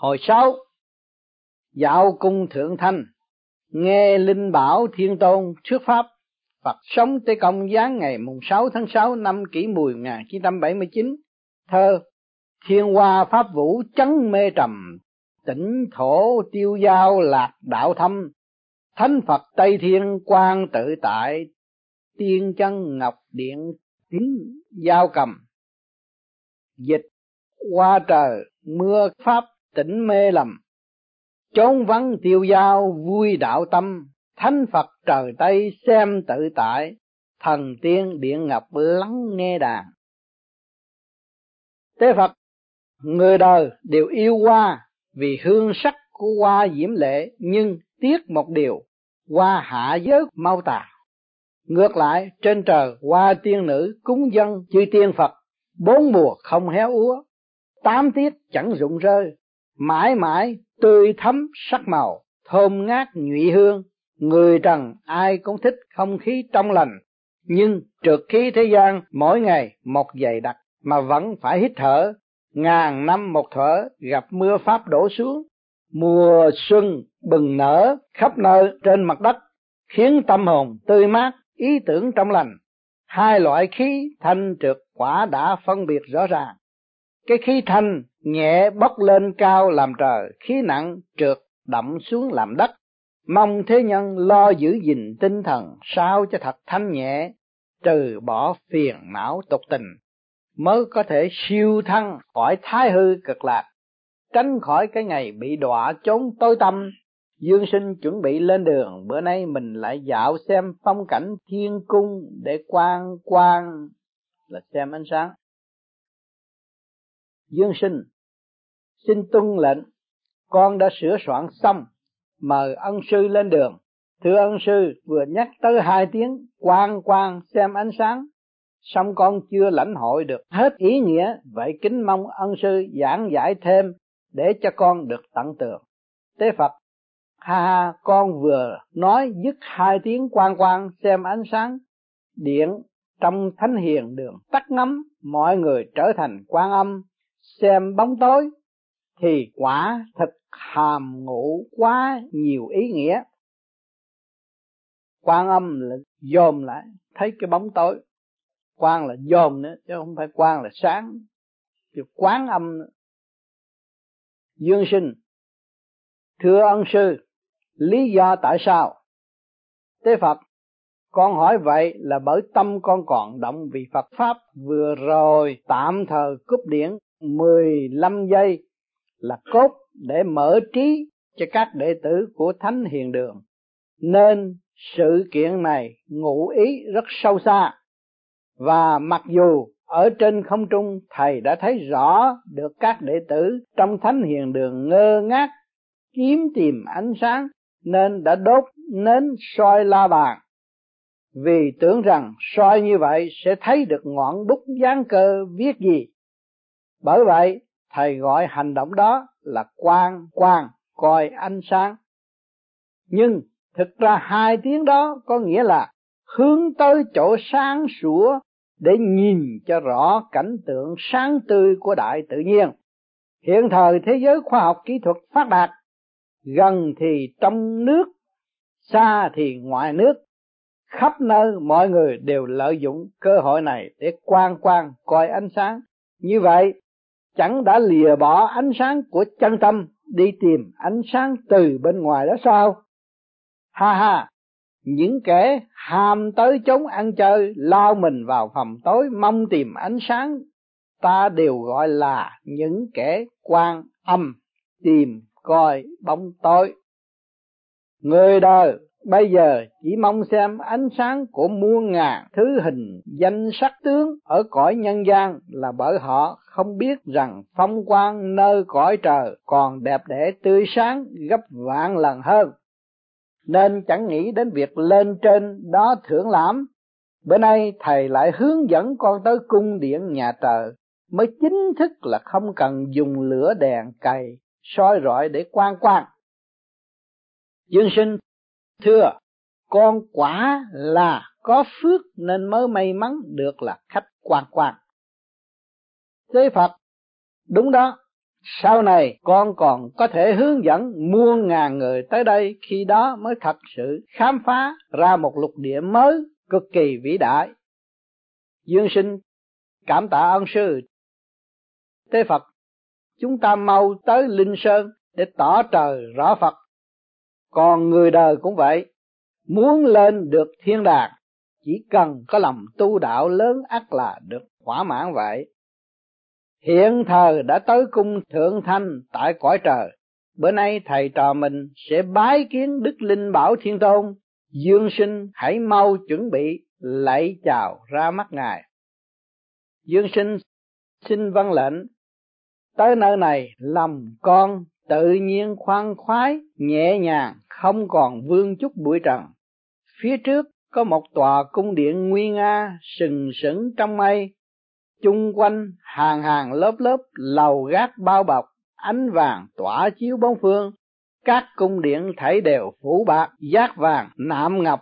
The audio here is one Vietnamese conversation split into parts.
Hồi sau, dạo cung thượng thanh, nghe linh bảo thiên tôn thuyết pháp, Phật sống tới công giáng ngày mùng 6 tháng 6 năm kỷ mùi 1979, thơ Thiên hoa pháp vũ chấn mê trầm, tỉnh thổ tiêu giao lạc đạo thâm, thánh Phật Tây Thiên quan tự tại, tiên chân ngọc điện tính giao cầm. Dịch qua trời mưa pháp tỉnh mê lầm, chốn vắng tiêu dao vui đạo tâm, thánh Phật trời Tây xem tự tại, thần tiên điện ngập lắng nghe đàn. Tế Phật, người đời đều yêu hoa vì hương sắc của hoa diễm lệ, nhưng tiếc một điều, hoa hạ giới mau tà. Ngược lại, trên trời hoa tiên nữ cúng dân chư tiên Phật, bốn mùa không héo úa, tám tiết chẳng rụng rơi, mãi mãi tươi thắm sắc màu, thơm ngát nhụy hương, người trần ai cũng thích không khí trong lành, nhưng trượt khí thế gian mỗi ngày một dày đặc mà vẫn phải hít thở, ngàn năm một thở gặp mưa pháp đổ xuống, mùa xuân bừng nở khắp nơi trên mặt đất, khiến tâm hồn tươi mát, ý tưởng trong lành. Hai loại khí thanh trượt quả đã phân biệt rõ ràng. Cái khí thanh nhẹ bốc lên cao làm trời, khí nặng trượt đậm xuống làm đất. Mong thế nhân lo giữ gìn tinh thần sao cho thật thanh nhẹ, trừ bỏ phiền não tục tình, mới có thể siêu thăng khỏi thái hư cực lạc, tránh khỏi cái ngày bị đọa chốn tối tâm. Dương sinh chuẩn bị lên đường, bữa nay mình lại dạo xem phong cảnh thiên cung để quan quan là xem ánh sáng. Dương sinh, xin tuân lệnh, con đã sửa soạn xong, mời ân sư lên đường. Thưa ân sư, vừa nhắc tới hai tiếng quan quan xem ánh sáng, song con chưa lãnh hội được hết ý nghĩa, vậy kính mong ân sư giảng giải thêm để cho con được tận tường. Tế Phật, ha ha, con vừa nói dứt hai tiếng quan quan xem ánh sáng, điện trong thánh hiền đường tắt ngắm, mọi người trở thành quan âm, xem bóng tối, thì quả thật hàm ngủ quá nhiều ý nghĩa. Quan âm là dồn lại, thấy cái bóng tối. Quan là dồn nữa, chứ không phải quan là sáng. Thì quán âm nữa. Dương sinh, thưa ân sư, lý do tại sao? Tế Phật, con hỏi vậy là bởi tâm con còn động vì Phật Pháp vừa rồi tạm thời cúp điển 15 giây là cốt để mở trí cho các đệ tử của Thánh Hiền Đường. Nên sự kiện này ngụ ý rất sâu xa. Và mặc dù ở trên không trung thầy đã thấy rõ được các đệ tử trong Thánh Hiền Đường ngơ ngác, kiếm tìm ánh sáng, nên đã đốt nến soi la bàn vì tưởng rằng soi như vậy sẽ thấy được ngọn bút gián cơ viết gì bởi vậy, thầy gọi hành động đó là quan quan coi ánh sáng. Nhưng thực ra hai tiếng đó có nghĩa là hướng tới chỗ sáng sủa để nhìn cho rõ cảnh tượng sáng tươi của đại tự nhiên. Hiện thời thế giới khoa học kỹ thuật phát đạt, gần thì trong nước, xa thì ngoài nước. Khắp nơi mọi người đều lợi dụng cơ hội này để quan quan coi ánh sáng. Như vậy chẳng đã lìa bỏ ánh sáng của chân tâm đi tìm ánh sáng từ bên ngoài đó sao? Ha ha, những kẻ ham tới chống ăn chơi lao mình vào phòng tối mong tìm ánh sáng, ta đều gọi là những kẻ quan âm tìm coi bóng tối. Người đời Bây giờ chỉ mong xem ánh sáng của muôn ngàn thứ hình danh sắc tướng ở cõi nhân gian là bởi họ không biết rằng phong quang nơi cõi trời còn đẹp đẽ tươi sáng gấp vạn lần hơn. Nên chẳng nghĩ đến việc lên trên đó thưởng lãm. Bữa nay thầy lại hướng dẫn con tới cung điện nhà trời mới chính thức là không cần dùng lửa đèn cày, soi rọi để quan quan. Dương sinh Thưa, con quả là có phước nên mới may mắn được là khách quan quan. Thế Phật, đúng đó, sau này con còn có thể hướng dẫn muôn ngàn người tới đây khi đó mới thật sự khám phá ra một lục địa mới cực kỳ vĩ đại. Dương sinh cảm tạ ân sư. Tế phật chúng ta mau tới linh sơn để tỏ trời rõ phật còn người đời cũng vậy. Muốn lên được thiên đàng, chỉ cần có lòng tu đạo lớn ắt là được thỏa mãn vậy. Hiện thời đã tới cung thượng thanh tại cõi trời. Bữa nay thầy trò mình sẽ bái kiến đức linh bảo thiên tôn. Dương sinh, hãy mau chuẩn bị, lạy chào ra mắt ngài. Dương sinh, xin vâng lệnh. Tới nơi này, lòng con tự nhiên khoan khoái, nhẹ nhàng, không còn vương chút bụi trần. Phía trước có một tòa cung điện nguy nga, sừng sững trong mây. Chung quanh hàng hàng lớp lớp lầu gác bao bọc, ánh vàng tỏa chiếu bốn phương. Các cung điện thảy đều phủ bạc, giác vàng, nạm ngọc,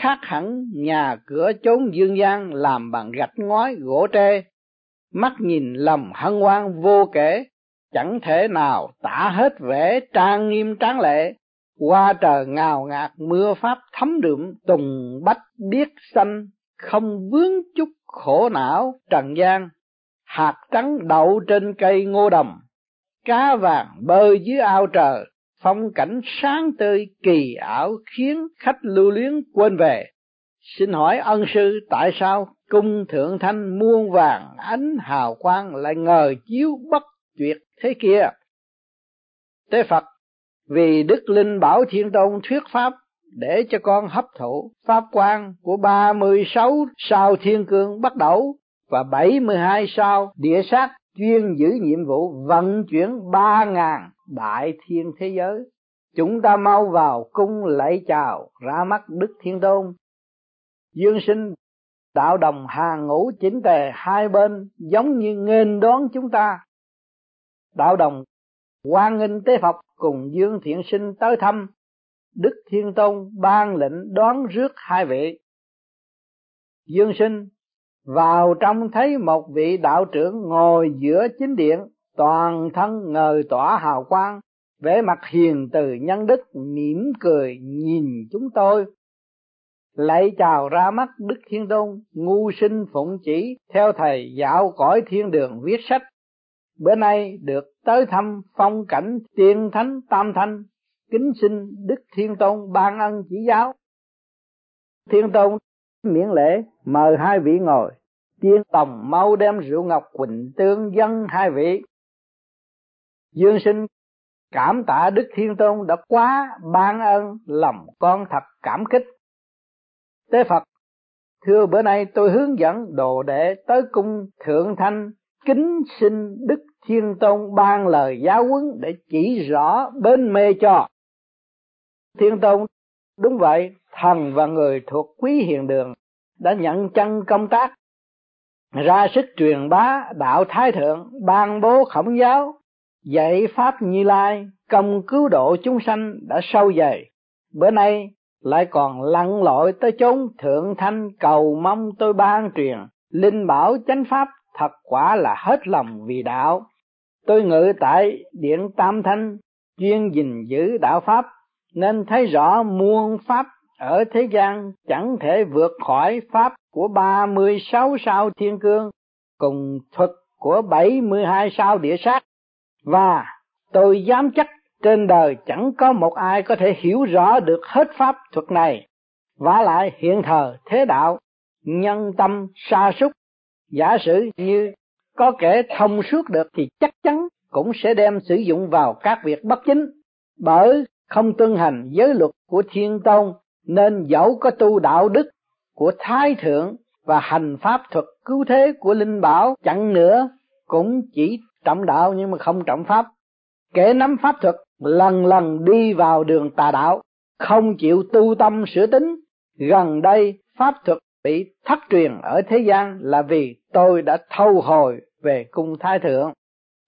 khác hẳn nhà cửa chốn dương gian làm bằng gạch ngói gỗ tre. Mắt nhìn lầm hân hoan vô kể chẳng thể nào tả hết vẻ trang nghiêm tráng lệ. Qua trời ngào ngạt, mưa pháp thấm đượm, tùng bách biết xanh không vướng chút khổ não, trần gian. Hạt trắng đậu trên cây ngô đồng, cá vàng bơi dưới ao trời. Phong cảnh sáng tươi, kỳ ảo khiến khách lưu luyến quên về. Xin hỏi ân sư, tại sao cung thượng thanh muôn vàng ánh hào quang lại ngờ chiếu bất tuyệt? Thế kia, tế phật, vì đức linh bảo thiên tôn thuyết pháp để cho con hấp thụ pháp quan của ba mươi sáu sao thiên cương bắt đầu và bảy mươi hai sao địa sát chuyên giữ nhiệm vụ vận chuyển ba ngàn đại thiên thế giới. Chúng ta mau vào cung lạy chào, ra mắt đức thiên tôn. Dương sinh, đạo đồng hàng ngũ chỉnh tề hai bên giống như nghênh đón chúng ta đạo đồng quan nghênh tế phật cùng dương thiện sinh tới thăm. Đức thiên tôn ban lệnh đoán rước hai vị. Dương sinh vào trong thấy một vị đạo trưởng ngồi giữa chính điện, toàn thân ngời tỏa hào quang, vẻ mặt hiền từ nhân đức, mỉm cười nhìn chúng tôi. Lạy chào ra mắt đức thiên tôn, ngu sinh phụng chỉ, theo thầy dạo cõi thiên đường viết sách bữa nay được tới thăm phong cảnh tiên thánh, tam thanh kính xin đức thiên tôn ban ân chỉ giáo. Thiên tôn miễn lễ, mời hai vị ngồi. Tiên tòng mau đem rượu ngọc quỳnh tương dân hai vị. Dương sinh cảm tạ đức thiên tôn đã quá ban ân, lòng con thật cảm kích. Tế phật, thưa bữa nay tôi hướng dẫn đồ đệ tới cung thượng thanh, kính xin đức thiên tôn ban lời giáo huấn để chỉ rõ bên mê cho. Thiên tôn đúng vậy, thần và người thuộc quý hiền đường đã nhận chân công tác, ra sức truyền bá đạo thái thượng, ban bố khổng giáo, dạy pháp như lai, công cứu độ chúng sanh đã sâu dày. Bữa nay lại còn lặn lội tới chốn thượng thanh cầu mong tôi ban truyền, linh bảo chánh pháp thật quả là hết lòng vì đạo tôi ngự tại điện tam thanh, chuyên gìn giữ đạo pháp, nên thấy rõ muôn pháp ở thế gian chẳng thể vượt khỏi pháp của ba mươi sáu sao thiên cương, cùng thuật của bảy mươi hai sao địa sát. Và tôi dám chắc trên đời chẳng có một ai có thể hiểu rõ được hết pháp thuật này. Vả lại hiện thời thế đạo, nhân tâm sa sút. Giả sử như có kẻ thông suốt được thì chắc chắn cũng sẽ đem sử dụng vào các việc bất chính. Bởi không tuân hành giới luật của thiên tôn, nên dẫu có tu đạo đức của thái thượng và hành pháp thuật cứu thế của linh bảo chẳng nữa, cũng chỉ trọng đạo nhưng mà không trọng pháp. Kẻ nắm pháp thuật lần lần đi vào đường tà đạo, không chịu tu tâm sửa tính. Gần đây, pháp thuật bị thất truyền ở thế gian là vì tôi đã thâu hồi về cung thái thượng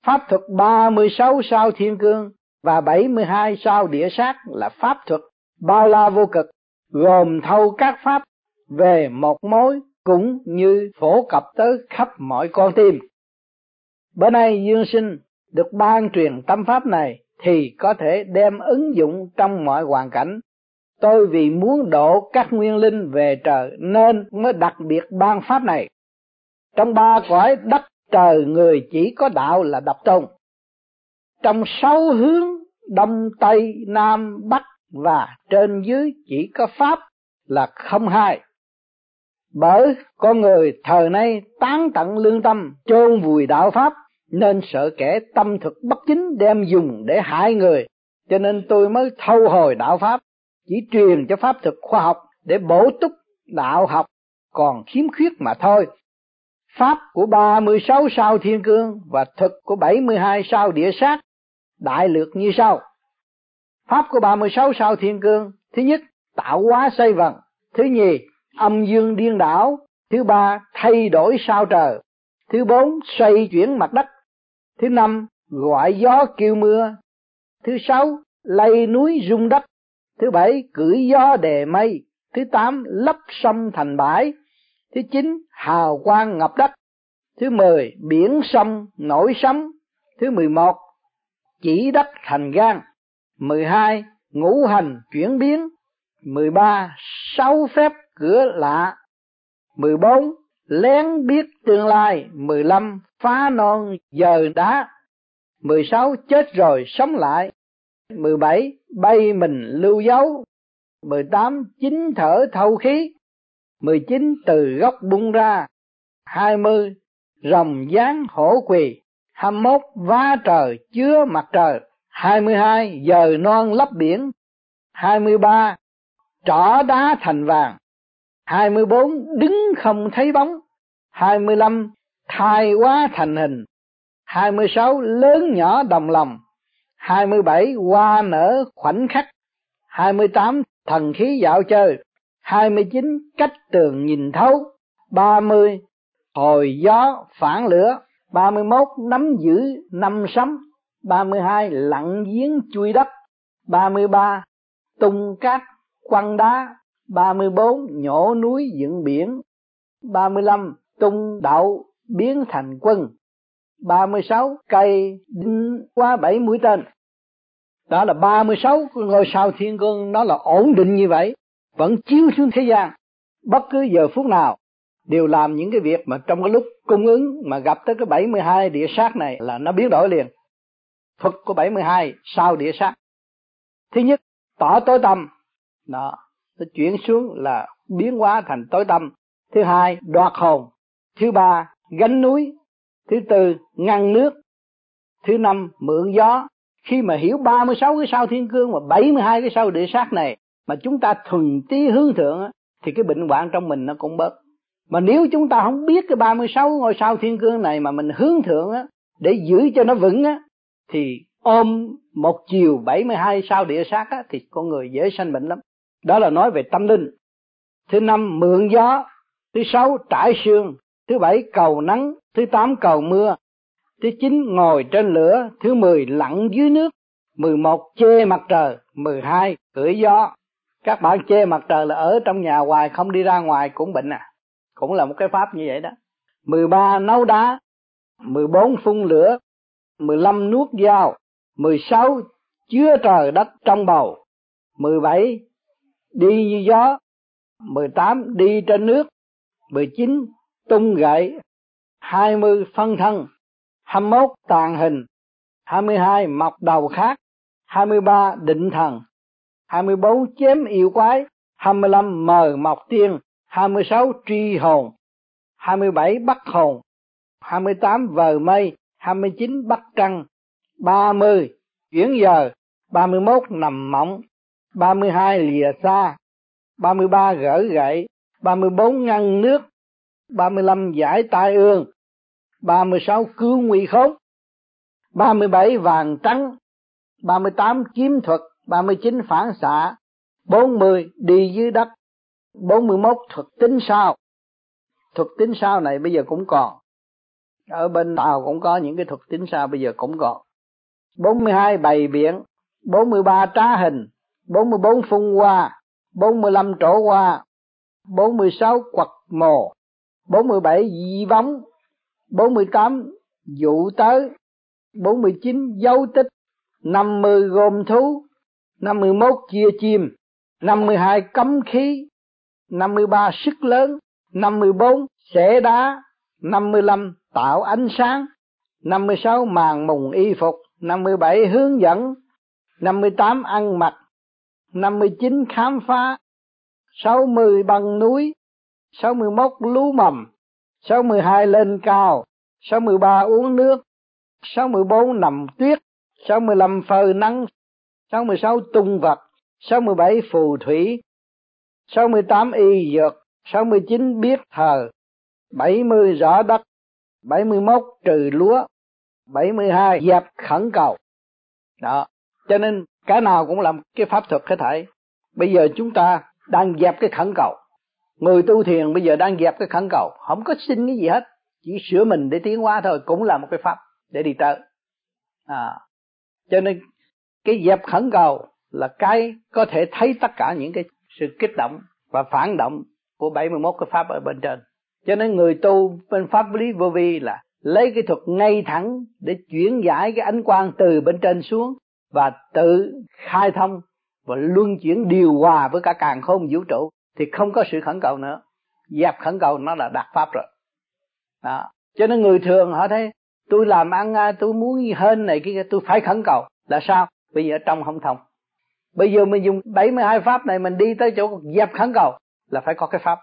pháp thuật 36 sao thiên cương và 72 sao địa sát là pháp thuật bao la vô cực, gồm thâu các pháp về một mối cũng như phổ cập tới khắp mọi con tim bữa nay dương sinh được ban truyền tâm pháp này thì có thể đem ứng dụng trong mọi hoàn cảnh. Tôi vì muốn độ các nguyên linh về trời nên mới đặc biệt ban pháp này. Trong ba cõi đất trời người chỉ có đạo là độc tôn. Trong sáu hướng đông tây nam bắc và trên dưới chỉ có pháp là không hai. Bởi con người thời nay tán tận lương tâm, chôn vùi đạo pháp nên sợ kẻ tâm thực bất chính đem dùng để hại người cho nên tôi mới thâu hồi đạo pháp chỉ truyền cho pháp thực khoa học để bổ túc đạo học còn khiếm khuyết mà thôi pháp của 36 sao thiên cương và thực của 72 sao địa sát, đại lược như sau. Pháp của 36 sao thiên cương, thứ nhất, tạo hóa xây vận thứ nhì, âm dương điên đảo, thứ ba, thay đổi sao trời, thứ bốn, xoay chuyển mặt đất, thứ năm, gọi gió kêu mưa, thứ sáu lay núi rung đất, thứ bảy, cưỡi gió đề mây, thứ tám, lấp sông thành bãi thứ chín, hào quang ngập đất. Thứ mười, biển sông, nổi sóng. Thứ mười một, chỉ đất thành gan mười hai, ngũ hành chuyển biến. mười ba, sáu phép cửa lạ. mười bốn, lén biết tương lai. mười lăm, phá non giờ đá mười sáu, chết rồi sống lại. mười bảy, bay mình lưu dấu. mười tám, chín thở thâu khí mười chín từ gốc bung ra, hai mươi rồng dáng hổ quỳ, hai mốt vá trời chứa mặt trời, hai mươi hai giờ non lấp biển, hai mươi ba trỏ đá thành vàng, hai mươi bốn đứng không thấy bóng, hai mươi lăm thai quá thành hình 26 lớn nhỏ đồng lòng 27 hoa nở khoảnh khắc 28 thần khí dạo chơi. 29 cách tường nhìn thấu 30 hồi gió phản lửa 31 nắm giữ năm sấm 32 lặng giếng chui đất 33 tung cát, quăng đá 34 nhổ núi dựng biển 35 tung đậu biến thành quân 36 cây đinh qua bảy mũi tên. Đó là 36 ngôi sao thiên cương, nó là ổn định như vậy vẫn chiếu xuống thế gian. Bất cứ giờ phút nào, đều làm những cái việc mà trong cái lúc cung ứng mà gặp tới cái 72 địa sát này là nó biến đổi liền. Thuật của 72 sao địa sát. Thứ nhất, tỏ tối tâm. Đó, nó chuyển xuống là biến hóa thành tối tâm. Thứ hai, đoạt hồn. Thứ ba, gánh núi. Thứ tư, ngăn nước. Thứ năm, mượn gió. Khi mà hiểu 36 cái sao thiên cương và 72 cái sao địa sát này mà chúng ta thuần tí hướng thượng thì cái bệnh hoạn trong mình nó cũng bớt. Mà nếu chúng ta không biết cái 36 ngôi sao thiên cương này mà mình hướng thượng á, để giữ cho nó vững á, thì ôm một chiều 72 sao địa sát á, thì con người dễ sanh bệnh lắm. Đó là nói về tâm linh. Thứ năm, mượn gió. Thứ sáu, trải xương thứ bảy, cầu nắng. Thứ tám, cầu mưa. Thứ chín, ngồi trên lửa. Thứ mười, lặn dưới nước. Mười một chê mặt trời. Mười hai, cưỡi gió các bạn chê mặt trời là ở trong nhà hoài, không đi ra ngoài cũng bệnh à. Cũng là một cái pháp như vậy đó. mười ba nấu đá, mười bốn phun lửa, mười lăm nuốt dao, mười sáu chứa trời đất trong bầu, mười bảy đi như gió, mười tám đi trên nước, mười chín tung gậy 20 phân thân 21 tàn hình 22 mọc đầu khác 23 định thần. 24 chém yêu quái 25 mờ mọc tiên 26 tri hồn 27 bắt hồn 28 vờ mây 29 bắt trăng 30 chuyển giờ 31 nằm mộng 32 lìa xa 33 gỡ gậy 34 ngăn nước 35 giải tai ương 36 cứu nguy khốn 37 vàng trắng 38 kiếm thuật. 39 phản xạ 40 đi dưới đất 41 thuật tính sao thuật tính sao này bây giờ cũng còn ở bên Tàu cũng có những cái thuật tính sao bây giờ cũng còn 42 bày biển 43 trá hình 44 phun hoa 45 trổ hoa 46 quật mồ 47 dị vóng 48 dụ tới 49 dấu tích 50 gồm thú 51 chia chim 52 cấm khí 53 sức lớn 54 xẻ đá 55 tạo ánh sáng 56 màn mùng y phục 57 hướng dẫn 58 ăn mặc 59 khám phá 60 băng núi 61 lú mầm 62 lên cao 63 uống nước 64 nằm tuyết 65 phơi nắng 66 tung vật 67 phù thủy 68 y dược 69 biết thờ 70 rõ đất 71 trừ lúa 72 dẹp khẩn cầu. Đó, cho nên cái nào cũng làm cái pháp thuật cái thể. bây giờ chúng ta đang dẹp cái khẩn cầu. Người tu thiền bây giờ đang dẹp cái khẩn cầu. Không có xin cái gì hết, chỉ sửa mình để tiến hóa thôi, cũng là một cái pháp để đi tới. À cho nên cái dẹp khẩn cầu là cái có thể thấy tất cả những cái sự kích động và phản động của 71 cái pháp ở bên trên. Cho nên người tu bên pháp lý vô vi là lấy cái thuật ngay thẳng để chuyển giải cái ánh quang từ bên trên xuống và tự khai thông và luân chuyển điều hòa với cả càng không vũ trụ, thì không có sự khẩn cầu nữa. Dẹp khẩn cầu nó là đạt pháp rồi. Đó. Cho nên người thường họ thấy, tôi làm ăn à, tôi muốn hơn này kia, tôi phải khẩn cầu. Là sao? Bây giờ trong không thông. Bây giờ mình dùng 72 pháp này mình đi tới chỗ dẹp khẩn cầu là phải có cái pháp.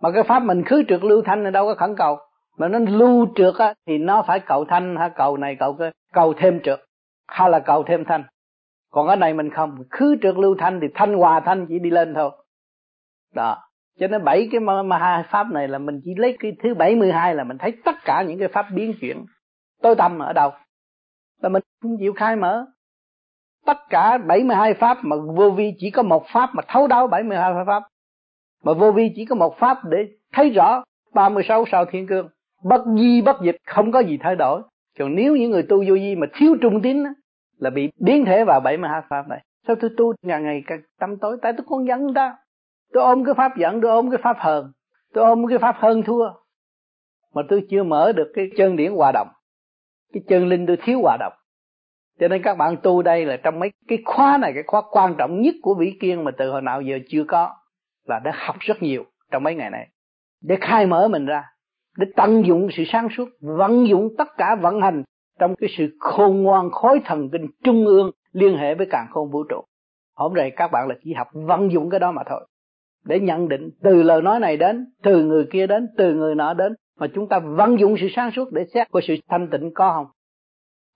Mà cái pháp mình khứ trượt lưu thanh là đâu có khẩn cầu. Mà nó lưu trượt á thì nó phải cầu thanh hay cầu này cầu cái cầu thêm trượt. Hay là cầu thêm thanh. Còn cái này mình không. Khứ trượt lưu thanh thì thanh hòa thanh chỉ đi lên thôi. Đó. Cho nên bảy cái mà, mà hai pháp này là mình chỉ lấy cái thứ 72 là mình thấy tất cả những cái pháp biến chuyển. Tối tâm ở đâu? Là mình không chịu khai mở tất cả 72 pháp mà vô vi chỉ có một pháp mà thấu đáo 72 pháp. Mà vô vi chỉ có một pháp để thấy rõ 36 sao thiên cương. Bất di, bất dịch, không có gì thay đổi. Còn nếu những người tu vô vi mà thiếu trung tín là bị biến thể vào 72 pháp này. Sao tôi tu ngày ngày càng tâm tối? Tại tôi con dẫn ta. Tôi ôm cái pháp giận tôi ôm cái pháp hờn. Tôi ôm cái pháp hơn thua. Mà tôi chưa mở được cái chân điển hòa đồng. Cái chân linh tôi thiếu hòa đồng cho nên các bạn tu đây là trong mấy cái khóa này, cái khóa quan trọng nhất của vĩ kiên mà từ hồi nào giờ chưa có, là đã học rất nhiều trong mấy ngày này. Để khai mở mình ra, để tận dụng sự sáng suốt, vận dụng tất cả vận hành trong cái sự khôn ngoan, khối thần kinh trung ương liên hệ với càng khôn vũ trụ. Hôm nay các bạn là chỉ học vận dụng cái đó mà thôi. Để nhận định từ lời nói này đến, từ người kia đến, từ người nọ đến, mà chúng ta vận dụng sự sáng suốt để xét có sự thanh tịnh có không?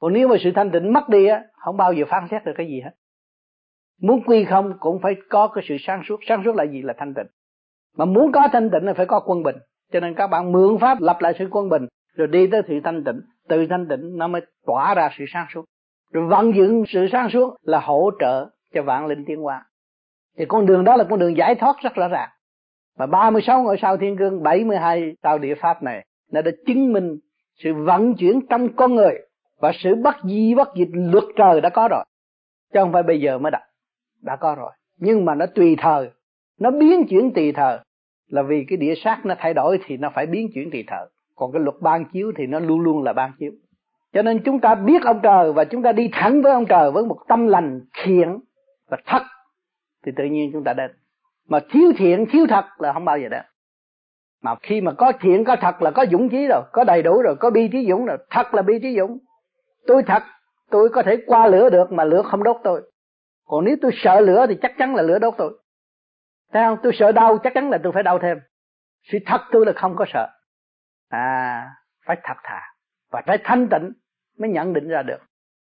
Còn nếu mà sự thanh tịnh mất đi á, không bao giờ phán xét được cái gì hết. Muốn quy không cũng phải có cái sự sáng suốt. Sáng suốt là gì? Là thanh tịnh. Mà muốn có thanh tịnh là phải có quân bình. Cho nên các bạn mượn pháp lập lại sự quân bình, rồi đi tới sự thanh tịnh. Từ thanh tịnh nó mới tỏa ra sự sáng suốt. Rồi vận dụng sự sáng suốt là hỗ trợ cho vạn linh tiến hóa. Thì con đường đó là con đường giải thoát rất rõ ràng. Và 36 ngôi sao thiên cương 72 sao địa pháp này, nó đã chứng minh sự vận chuyển trong con người và sự bất di, bất dịch luật trời đã có rồi. Chứ không phải bây giờ mới đặt đã có rồi. Nhưng mà nó tùy thời. Nó biến chuyển tùy thời. Là vì cái địa sát nó thay đổi thì nó phải biến chuyển tùy thời. Còn cái luật ban chiếu thì nó luôn luôn là ban chiếu. Cho nên chúng ta biết ông trời và chúng ta đi thẳng với ông trời với một tâm lành thiện và thật, thì tự nhiên chúng ta đến. Mà thiếu thiện, thiếu thật là không bao giờ đến. Mà khi mà có thiện, có thật là có dũng chí rồi, có đầy đủ rồi, có bi trí dũng rồi, thật là bi trí dũng tôi thật, tôi có thể qua lửa được mà lửa không đốt tôi. Còn nếu tôi sợ lửa thì chắc chắn là lửa đốt tôi. Thấy không? Tôi sợ đau, chắc chắn là tôi phải đau thêm. Sự thật tôi là không có sợ. À phải thật thà. Và phải thanh tịnh mới nhận định ra được.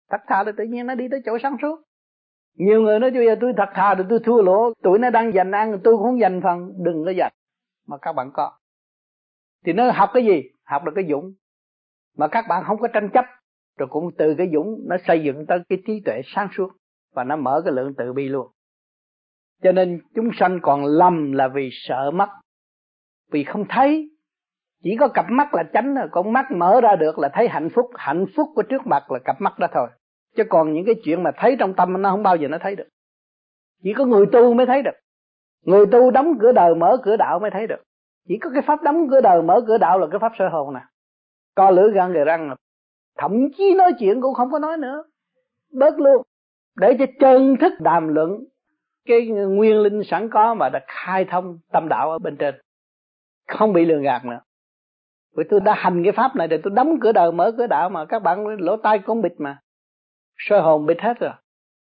Thật thà là tự nhiên nó đi tới chỗ sáng suốt. Nhiều người nói bây giờ tôi thật thà rồi tôi thua lỗ. Tuổi nó đang dành ăn, tôi cũng không dành phần. Đừng có dành mà các bạn có. Thì nó học cái gì? Học được cái dũng. Mà các bạn không có tranh chấp rồi cũng từ cái dũng nó xây dựng tới cái trí tuệ sáng suốt và nó mở cái lượng từ bi luôn. Cho nên chúng sanh còn lầm là vì sợ mắt, vì không thấy. Chỉ có cặp mắt là tránh rồi con mắt mở ra được là thấy hạnh phúc. Hạnh phúc của trước mặt là cặp mắt đó thôi. Chứ còn những cái chuyện mà thấy trong tâm nó không bao giờ nó thấy được. Chỉ có người tu mới thấy được. Người tu đóng cửa đời mở cửa đạo mới thấy được. Chỉ có cái pháp đóng cửa đời mở cửa đạo là cái pháp sơ hồn nè. Co lưỡi gan người răng thậm chí nói chuyện cũng không có nói nữa. Bớt luôn. Để cho chân thức đàm luận. Cái nguyên linh sẵn có mà đã khai thông tâm đạo ở bên trên. Không bị lường gạt nữa. Vì tôi đã hành cái pháp này để tôi đóng cửa đời, mở cửa đạo mà các bạn lỗ tai cũng bịt mà. Soi hồn bịt hết rồi.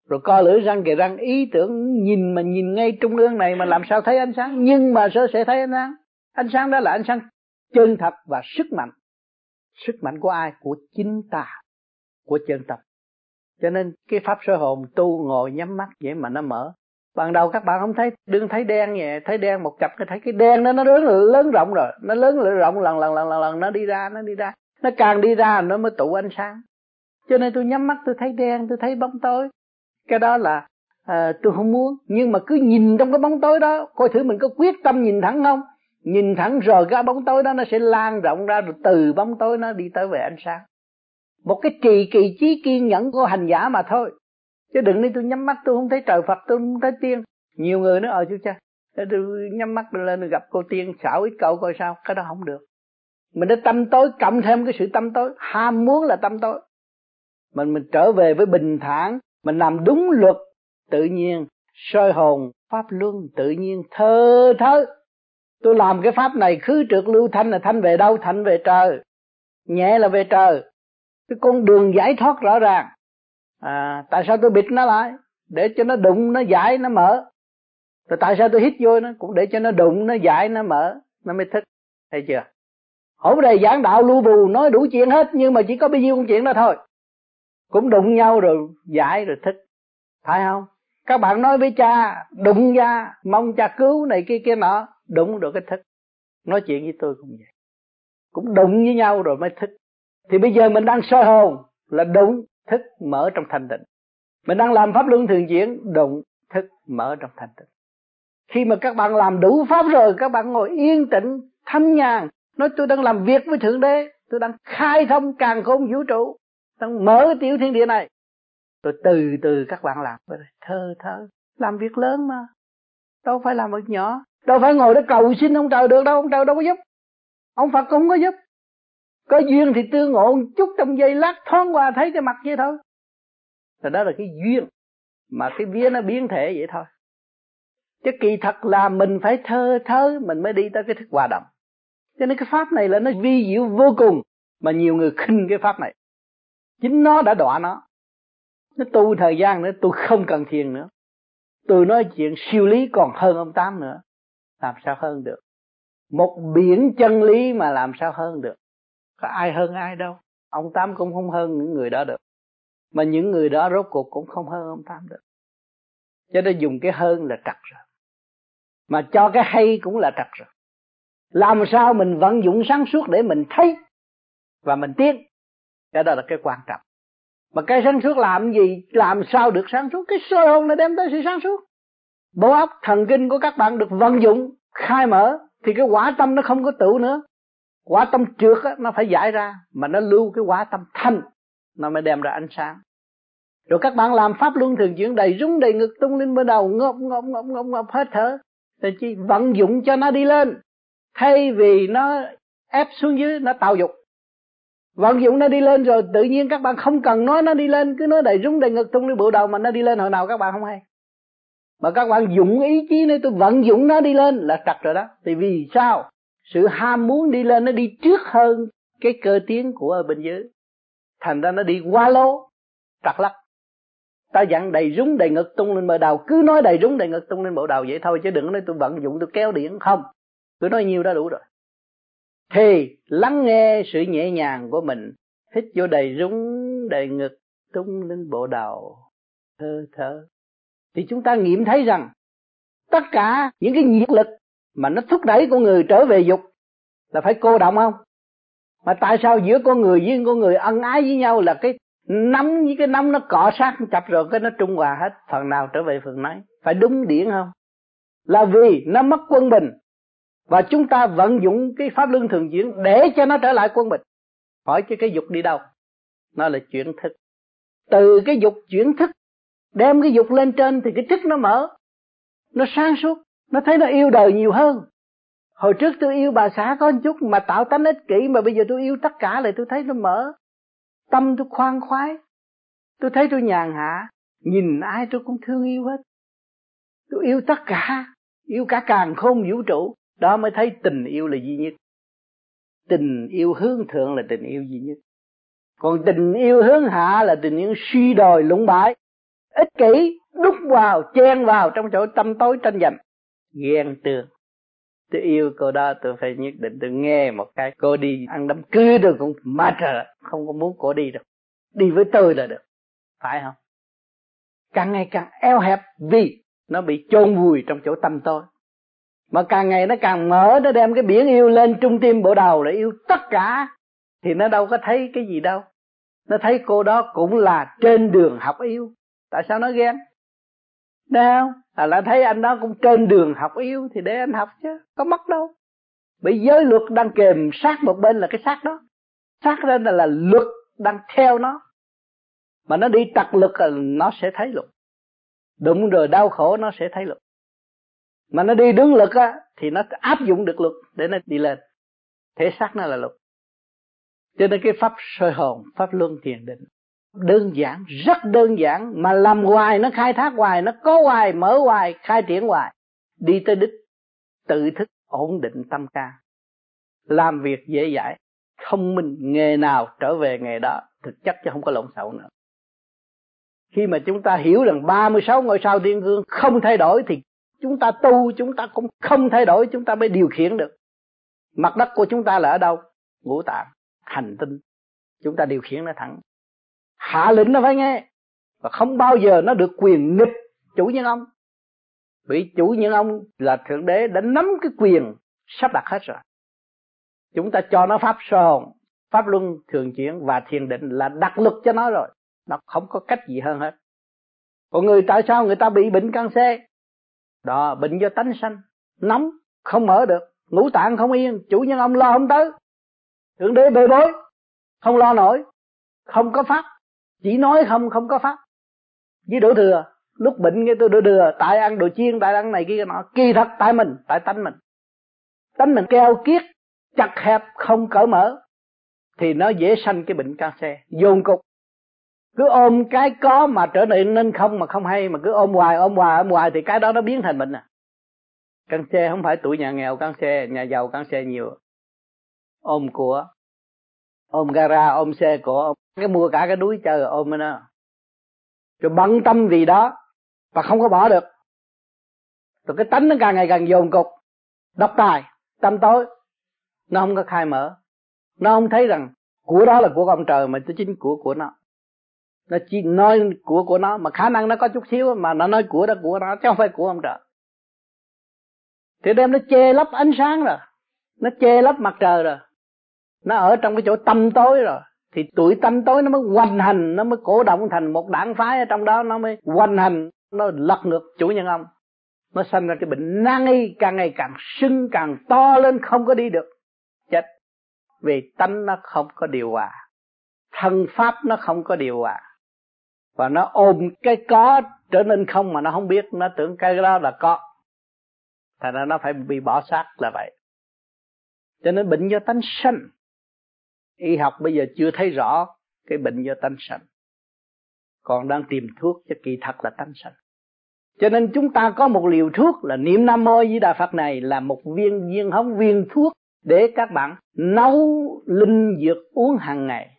Rồi co lưỡi răng kề răng, ý tưởng nhìn mà nhìn ngay trung ương này mà làm sao thấy ánh sáng? Nhưng mà sẽ sẽ thấy ánh sáng? Ánh sáng đó là ánh sáng chân thật và sức mạnh sức mạnh của ai? Của chính ta của chân tập cho nên cái pháp sơ hồn tu ngồi nhắm mắt vậy mà nó mở. Ban đầu các bạn không thấy đừng thấy đen nhẹ thấy đen một chập cái thấy cái đen đó nó lớn lớn rộng rồi. Nó lớn rộng lần lần lần lần lần nó đi ra nó đi ra. Nó càng đi ra nó mới tụ ánh sáng. Cho nên tôi nhắm mắt tôi thấy đen tôi thấy bóng tối. Cái đó là à, tôi không muốn. Nhưng mà cứ nhìn trong cái bóng tối đó coi thử mình có quyết tâm nhìn thẳng không? Nhìn thẳng rồi cái bóng tối đó, nó sẽ lan rộng ra rồi từ bóng tối nó đi tới về ánh sáng. Một cái trì kỳ trí kiên nhẫn của hành giả mà thôi. Chứ đừng đi tôi nhắm mắt, tôi không thấy trời phật, tôi không thấy tiên. Nhiều người nói ờ chú cha, tôi nhắm mắt lên gặp cô tiên, xảo ít cậu coi sao? Cái đó không được. Mình đã tâm tối, cộng thêm cái sự tâm tối. Ham muốn là tâm tối. Mình mình trở về với bình thản, mình làm đúng luật. Tự nhiên soi hồn, pháp luân tự nhiên thơ thớ tôi làm cái pháp này khứ trượt lưu thanh là thanh về đâu? Thanh về trời. Nhẹ là về trời. Cái con đường giải thoát rõ ràng. À, tại sao tôi bịt nó lại? Để cho nó đụng nó giải nó mở. Rồi tại sao tôi hít vô nó? Cũng để cho nó đụng nó giải nó mở. Nó mới thích thấy chưa? Hổng đề giảng đạo lưu bù nói đủ chuyện hết nhưng mà chỉ có bao nhiêu con chuyện đó thôi. Cũng đụng nhau rồi giải rồi thích phải không? Các bạn nói với cha đụng ra mong cha cứu này kia kia nọ đúng được cái thức. Nói chuyện với tôi cũng vậy. Cũng đụng với nhau rồi mới thức. Thì bây giờ mình đang soi hồn là đúng thức, mở trong thanh tịnh. Mình đang làm pháp luân thường chuyển, đụng, thức, mở trong thanh tịnh. Khi mà các bạn làm đủ pháp rồi, các bạn ngồi yên tĩnh, thanh nhàn, nói tôi đang làm việc với thượng đế, tôi đang khai thông càng khôn vũ trụ, đang mở tiểu thiên địa này. Rồi từ từ các bạn làm. Thơ thơ, làm việc lớn mà. Đâu phải làm việc nhỏ đâu phải ngồi đó cầu xin ông trời được đâu, ông trời đâu có giúp. Ông phật cũng không có giúp. Có duyên thì tương ngộ một chút trong giây lát, thoáng qua thấy cái mặt vậy thôi. Thì đó là cái duyên, mà cái vía nó biến thể vậy thôi. Chứ kỳ thật là mình phải thơ thơ mình mới đi tới cái thức hòa đồng. Cho nên cái pháp này là nó vi diệu vô cùng, mà nhiều người khinh cái pháp này. Chính nó đã đọa nó. Nó tu thời gian nữa, tôi không cần thiền nữa. Tôi nói chuyện siêu lý còn hơn ông tám nữa làm sao hơn được. Một biển chân lý mà làm sao hơn được. Có ai hơn ai đâu. Ông tám cũng không hơn những người đó được. Mà những người đó rốt cuộc cũng không hơn ông tám được. Cho nên dùng cái hơn là trật rồi. Mà cho cái hay cũng là trật rồi. Làm sao mình vận dụng sáng suốt để mình thấy và mình tiến? Cái đó là cái quan trọng. Mà cái sáng suốt làm gì? Làm sao được sáng suốt? Cái sơ hồn nó đem tới sự sáng suốt bộ óc thần kinh của các bạn được vận dụng khai mở thì cái quả tâm nó không có tự nữa. Quả tâm trượt á, nó phải giải ra mà nó lưu cái quả tâm thanh nó mới đem ra ánh sáng. Rồi các bạn làm pháp luân thường chuyển đầy rúng đầy ngực tung lên bên đầu ngộp ngộp ngộp ngộp ngộp hết thở. Thì chi vận dụng cho nó đi lên. Thay vì nó ép xuống dưới nó tạo dục. Vận dụng nó đi lên rồi tự nhiên các bạn không cần nói nó đi lên cứ nói đầy rúng đầy ngực tung lên bộ đầu mà nó đi lên hồi nào các bạn không hay mà các bạn dụng ý chí này, tôi vận dụng nó đi lên là trật rồi đó. Thì vì sao? Sự ham muốn đi lên nó đi trước hơn cái cơ tiến của ở bên dưới. Thành ra nó đi qua lô trật lắc. Ta dặn đầy rúng, đầy ngực tung lên bờ đầu cứ nói đầy rúng, đầy ngực tung lên bộ đầu vậy thôi, chứ đừng nói tôi vận dụng, tôi kéo điện không. Cứ nói nhiều đã đủ rồi. Thì lắng nghe sự nhẹ nhàng của mình, hít vô đầy rúng, đầy ngực tung lên bộ đầu thơ thơ thì chúng ta nghiệm thấy rằng, tất cả những cái nhiệt lực mà nó thúc đẩy con người trở về dục là phải cô động không? Mà tại sao giữa con người với con người ân ái với nhau là cái nắm, với cái nắm nó cọ sát chập rồi cái nó trung hòa hết, phần nào trở về phần nấy? Phải đúng điển không? Là vì nó mất quân bình và chúng ta vận dụng cái pháp luân thường chuyển để cho nó trở lại quân bình. Hỏi chứ cái dục đi đâu? Nó là chuyển thức. Từ cái dục chuyển thức đem cái dục lên trên thì cái thức nó mở. Nó sáng suốt, nó thấy nó yêu đời nhiều hơn. Hồi trước tôi yêu bà xã có một chút mà tạo tánh ích kỷ, mà bây giờ tôi yêu tất cả lại tôi thấy nó mở. Tâm tôi khoan khoái. Tôi thấy tôi nhàn hạ. Nhìn ai tôi cũng thương yêu hết. Tôi yêu tất cả. Yêu cả càng không vũ trụ. Đó mới thấy tình yêu là duy nhất. Tình yêu hướng thượng là tình yêu duy nhất. Còn tình yêu hướng hạ là tình yêu suy đồi lũng bại ích kỷ, đúc vào, chen vào trong chỗ tâm tối tranh giành. Ghen tương tôi yêu cô đó, tôi phải nhất định tôi nghe một cái. Cô đi ăn đám cưới rồi cũng mệt rồi không có muốn cô đi đâu. Đi với tôi là được. Phải không? Càng ngày càng eo hẹp vì nó bị chôn vùi trong chỗ tâm tôi mà càng ngày nó càng mở, nó đem cái biển yêu lên trung tim bộ đầu là yêu tất cả. Thì nó đâu có thấy cái gì đâu. Nó thấy cô đó cũng là trên đường học yêu tại sao nó ghen? Đâu à là thấy anh đó cũng trên đường học yêu thì để anh học chứ có mất đâu. Bởi giới luật đang kèm sát một bên là cái xác đó. Sát lên là, là luật đang theo nó. Mà nó đi tặc lực là nó sẽ thấy luật. Đụng rồi đau khổ nó sẽ thấy luật. Mà nó đi đứng lực á thì nó áp dụng được luật để nó đi lên. Thể xác nó là luật. Cho nên cái pháp soi hồn pháp luân thiền định đơn giản, rất đơn giản, mà làm hoài, nó khai thác hoài, nó có hoài, mở hoài, khai triển hoài. Đi tới đích, tự thức, ổn định tâm can làm việc dễ dãi, thông minh, nghề nào trở về nghề đó, thực chất chứ không có lộn xộn nữa. Khi mà chúng ta hiểu rằng 36 ngôi sao thiên cương không thay đổi thì chúng ta tu, chúng ta cũng không thay đổi, chúng ta mới điều khiển được. Mặt đất của chúng ta là ở đâu? Ngũ tạng, hành tinh. Chúng ta điều khiển nó thẳng hạ lệnh nó phải nghe. Và không bao giờ nó được quyền nghịch chủ nhân ông. Bị chủ nhân ông là thượng đế đã nắm cái quyền sắp đặt hết rồi. Chúng ta cho nó pháp sơ hồn, pháp luân thường chuyển và thiền định là đặt lực cho nó rồi. Nó không có cách gì hơn hết. Còn người tại sao người ta bị bệnh canxi đó, bệnh do tánh sanh. Nóng, không mở được. Ngũ tạng không yên, chủ nhân ông lo không tới. Thượng đế bê bối, không lo nổi, không có pháp chỉ nói không không có pháp. Với đổ thừa, lúc bệnh cái tôi đổ thừa, tại ăn đồ chiên, tại ăn này kia nọ kỳ thật tại mình, tại tánh mình. Tánh mình keo kiết, chặt hẹp, không cởi mở, thì nó dễ sanh cái bệnh canxi dồn cục. Cứ ôm cái có mà trở nên nên không mà không hay, mà cứ ôm hoài ôm hoài ôm hoài thì cái đó nó biến thành bệnh à. Căn xe không phải tuổi nhà nghèo căn xe nhà giàu căn xe nhiều. Ôm của, ôm gara, ôm xe của cái mua cả cái núi chơi ôm nó. Rồi bận tâm vì đó và không có bỏ được. Rồi cái tánh nó càng ngày càng dồn cục. Độc tài, tâm tối, nó không có khai mở. Nó không thấy rằng của đó là của ông trời, mà chính của của nó. Nó chỉ nói của của nó, mà khả năng nó có chút xíu, mà nó nói của đó, của nó, chứ không phải của ông trời. Thì đem nó che lấp ánh sáng rồi. Nó che lấp mặt trời rồi. Nó ở trong cái chỗ tâm tối rồi thì tuổi tâm tối nó mới hoành hành, nó mới cổ động thành một đảng phái ở trong đó, nó mới hoành hành, nó lật ngược chủ nhân ông. Nó sinh ra cái bệnh nan y, càng ngày càng sưng, càng to lên, không có đi được. Chết. Vì tánh nó không có điều hòa. Thân pháp nó không có điều hòa. Và nó ôm cái có trở nên không mà nó không biết. Nó tưởng cái đó là có. Thành ra nó phải bị bỏ xác là vậy. Cho nên bệnh do tánh sanh y học bây giờ chưa thấy rõ cái bệnh do tánh sanh. Còn đang tìm thuốc cho kỳ thật là tánh sanh. Cho nên chúng ta có một liều thuốc là niệm nam mô di đà phật này là một viên viên hóng viên thuốc để các bạn nấu linh dược uống hàng ngày.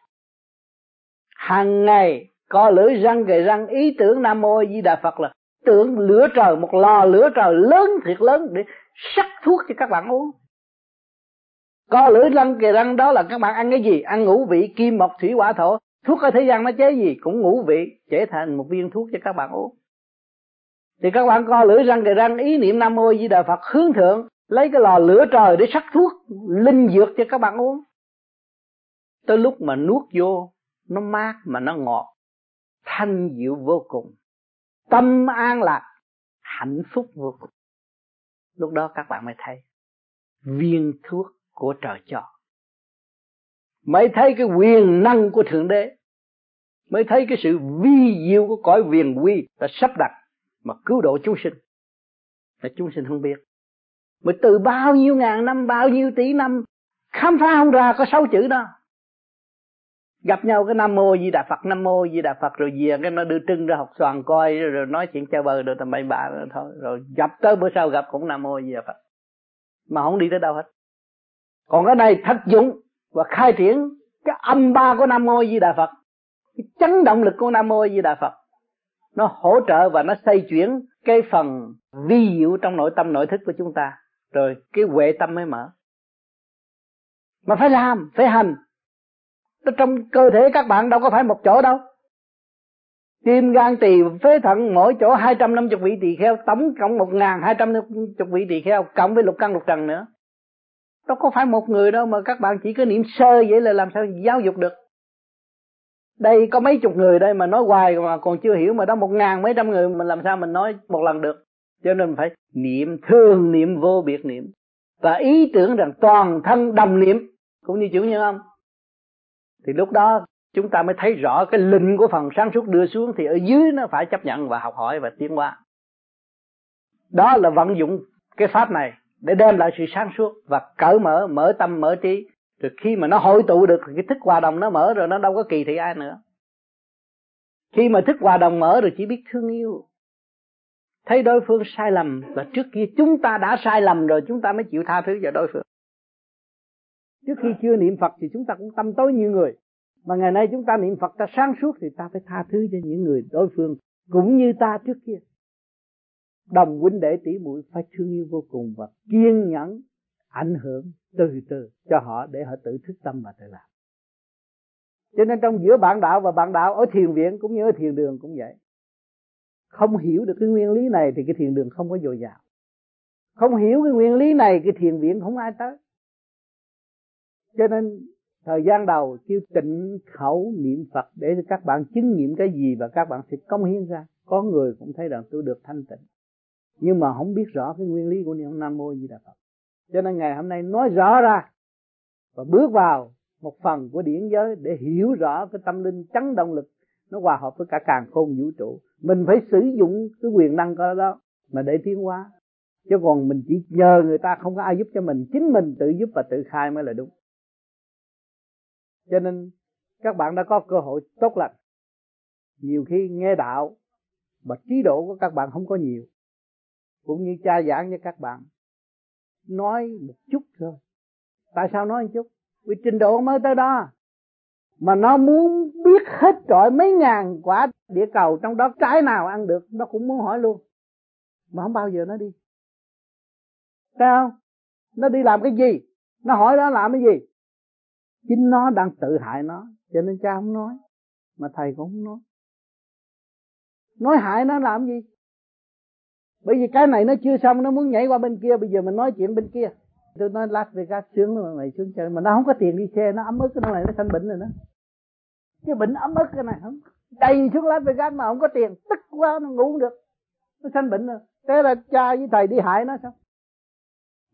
Hàng ngày co lưỡi răng gầy răng, ý tưởng nam mô di đà phật là tưởng lửa trời, một lò lửa trời lớn, thiệt lớn để sắc thuốc cho các bạn uống co lưỡi răng kề răng, đó là các bạn ăn cái gì? Ăn ngũ vị kim, mộc, thủy, hỏa, thổ. Thuốc ở thế gian nó chế gì? Cũng ngũ vị, chế thành một viên thuốc cho các bạn uống. Thì các bạn co lưỡi răng kề răng, ý niệm nam mô di đà phật, hướng thượng, lấy cái lò lửa trời để sắc thuốc, linh dược cho các bạn uống. Tới lúc mà nuốt vô, nó mát mà nó ngọt, thanh diệu vô cùng. Tâm an lạc, hạnh phúc vô cùng. Lúc đó các bạn mới thấy, viên thuốc của trời cho. Mới thấy cái quyền năng của thượng đế, mới thấy cái sự vi diệu của cõi viền quy đã sắp đặt mà cứu độ chúng sinh. Là chúng sinh không biết. Mà từ bao nhiêu ngàn năm, bao nhiêu tỷ năm, khám phá không ra có sáu chữ đó. Gặp nhau cái nam mô di đà phật, nam mô di đà phật, rồi về cái nó đưa trưng ra học xoàn coi, rồi nói chuyện chơi bờ, rồi tầm bậy bạ thôi. Rồi gặp tới bữa sau gặp cũng nam mô di đà phật. Mà không đi tới đâu hết còn cái này thật dụng và khai triển cái âm ba của nam mô di đà phật. Cái chấn động lực của nam mô di đà phật. Nó hỗ trợ và nó xây chuyển cái phần vi diệu trong nội tâm, nội thức của chúng ta. Rồi cái huệ tâm mới mở. Mà phải làm, phải hành. Trong cơ thể các bạn đâu có phải một chỗ đâu. Tim gan tỳ phế thận mỗi chỗ 250 vị tỳ kheo, tổng cộng 1250 vị tỳ kheo, cộng với lục căn lục trần nữa đâu có phải một người đâu mà các bạn chỉ có niệm sơ vậy là làm sao giáo dục được. Đây có mấy chục người đây mà nói hoài mà còn chưa hiểu mà đó một ngàn mấy trăm người mình làm sao mình nói một lần được. Cho nên phải niệm thường niệm vô biệt niệm. Và ý tưởng rằng toàn thân đồng niệm, cũng như chữ nhân âm thì lúc đó chúng ta mới thấy rõ cái linh của phần sáng suốt đưa xuống thì ở dưới nó phải chấp nhận và học hỏi và tiến hóa. Đó là vận dụng cái pháp này để đem lại sự sáng suốt và cởi mở mở tâm, mở trí. Rồi khi mà nó hội tụ được, cái thức hòa đồng nó mở rồi, nó đâu có kỳ thị ai nữa. Khi mà thức hòa đồng mở rồi chỉ biết thương yêu. Thấy đối phương sai lầm và trước kia chúng ta đã sai lầm rồi, chúng ta mới chịu tha thứ cho đối phương. Trước khi chưa niệm phật thì chúng ta cũng tâm tối như người. Mà ngày nay chúng ta niệm phật ta sáng suốt thì ta phải tha thứ cho những người đối phương cũng như ta trước kia đồng huynh đệ tỷ muội phải thương yêu vô cùng và kiên nhẫn ảnh hưởng từ từ cho họ để họ tự thức tâm và tự làm. Cho nên trong giữa bạn đạo và bạn đạo ở thiền viện cũng như ở thiền đường cũng vậy. Không hiểu được cái nguyên lý này thì cái thiền đường không có dồi dào. Không hiểu cái nguyên lý này cái thiền viện không ai tới. Cho nên thời gian đầu kêu tịnh khẩu niệm Phật để các bạn chứng nghiệm cái gì và các bạn sẽ công hiến ra. Có người cũng thấy rằng tôi được thanh tịnh nhưng mà không biết rõ cái nguyên lý của niệm nam mô di đà phật. Cho nên ngày hôm nay nói rõ ra và bước vào một phần của điển giới để hiểu rõ cái tâm linh chấn động lực, nó hòa hợp với cả càng khôn vũ trụ. Mình phải sử dụng cái quyền năng của đó mà để tiến hóa. Chứ còn mình chỉ nhờ người ta không có ai giúp cho mình, chính mình tự giúp và tự khai mới là đúng. Cho nên các bạn đã có cơ hội tốt lành. Nhiều khi nghe đạo mà trí độ của các bạn không có nhiều cũng như cha giảng cho các bạn. Nói một chút thôi. Tại sao nói một chút? Vì trình độ mới tới đó. Mà nó muốn biết hết trọi mấy ngàn quả địa cầu trong đó trái nào ăn được, nó cũng muốn hỏi luôn. Mà không bao giờ nó đi. Sao nó đi làm cái gì? Nó hỏi nó làm cái gì? Chính nó đang tự hại nó, cho nên cha không nói, mà thầy cũng không nói. Nói hại nó làm gì? Bởi vì cái này nó chưa xong, nó muốn nhảy qua bên kia, bây giờ mình nói chuyện bên kia. Tôi nói Las Vegas sướng mà mày xuống chơi. Mà nó không có tiền đi xe, nó ấm ức cái này nó sanh bệnh rồi đó. Cái bệnh ấm ức cái này không. Đầy xuống Las Vegas mà không có tiền, tức quá, nó ngủ không được. Nó sanh bệnh rồi. Thế là cha với thầy đi hại nó sao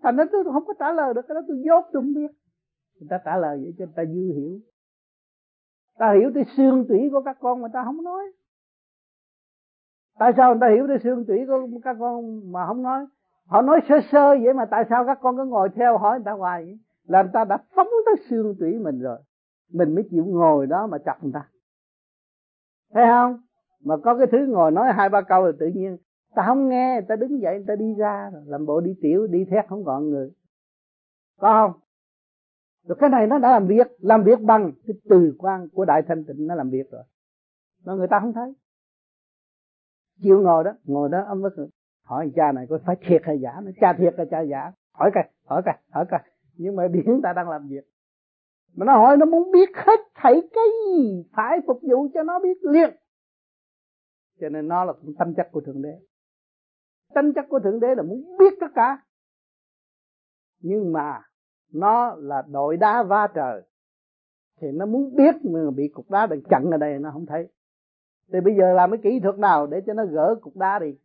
thành nó tôi không có trả lời được, cái đó tôi dốt, tôi không biết. Người ta trả lời vậy cho người ta dư hiểu. Ta hiểu tới xương tủy của các con mà ta không nói tại sao người ta hiểu tới xương tủy của các con mà không nói? Họ nói sơ sơ vậy mà tại sao các con cứ ngồi theo hỏi người ta hoài vậy? Là người ta đã phóng tới xương tủy mình rồi. Mình mới chịu ngồi đó mà chặt người ta. Thấy không? Mà có cái thứ ngồi nói hai ba câu là tự nhiên. Ta không nghe, ta đứng dậy, ta đi ra rồi. Làm bộ đi tiểu, đi thét không còn người. Có không? Rồi cái này nó đã làm việc. Làm việc bằng cái từ quan của đại thanh tịnh nó làm việc rồi. Mà người ta không thấy chịu ngồi đó ngồi đó, ông mới hỏi cha này có phải thiệt hay giả? Nó cha thiệt hay cha giả. Hỏi coi hỏi coi hỏi coi. Nhưng mà điển ta đang làm việc. Mà nó hỏi, nó muốn biết hết thảy cái gì? Phải phục vụ cho nó biết liền. Cho nên nó là tâm chất của thượng đế. Tâm chất của thượng đế là muốn biết tất cả. Nhưng mà nó là đội đá va trời. Thì nó muốn biết mà bị cục đá đang chặn ở đây, nó không thấy thì bây giờ làm cái kỹ thuật nào để cho nó gỡ cục đá đi?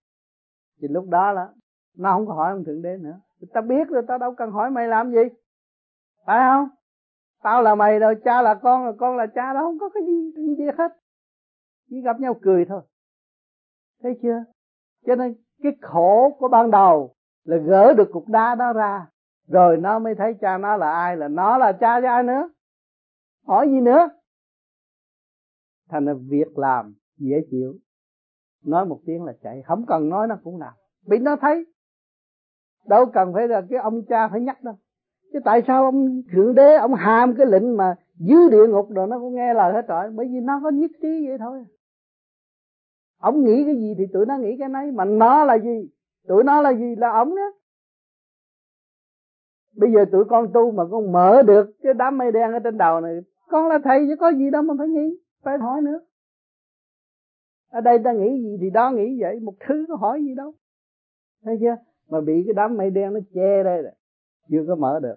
Thì lúc đó là nó không có hỏi ông thượng đế nữa. Ta biết rồi ta đâu cần hỏi mày làm gì. Phải không? Tao là mày rồi, cha là con rồi, con là cha đó, không có cái gì gì biết hết. Chỉ gặp nhau cười thôi. Thấy chưa? Cho nên cái khổ của ban đầu là gỡ được cục đá đó ra, rồi nó mới thấy cha nó là ai, là nó là cha cho ai nữa. Hỏi gì nữa? Thành là việc làm dễ chịu. Nói một tiếng là chạy, không cần nói nó cũng làm. Bị nó thấy, đâu cần phải là cái ông cha phải nhắc đâu. Chứ tại sao ông thượng đế, ông hàm cái lệnh mà dưới địa ngục rồi nó cũng nghe lời hết rồi? Bởi vì nó có nhất trí vậy thôi. Ông nghĩ cái gì thì tụi nó nghĩ cái nấy. Mà nó là gì? Tụi nó là gì là ổng đó. Bây giờ tụi con tu mà con mở được cái đám mây đen ở trên đầu này, con là thầy chứ có gì đâu mà phải nghĩ, phải hỏi nữa ở đây ta nghĩ gì thì đó nghĩ vậy, một thứ có hỏi gì đâu. Thấy chưa? Mà bị cái đám mây đen nó che đây rồi, chưa có mở được.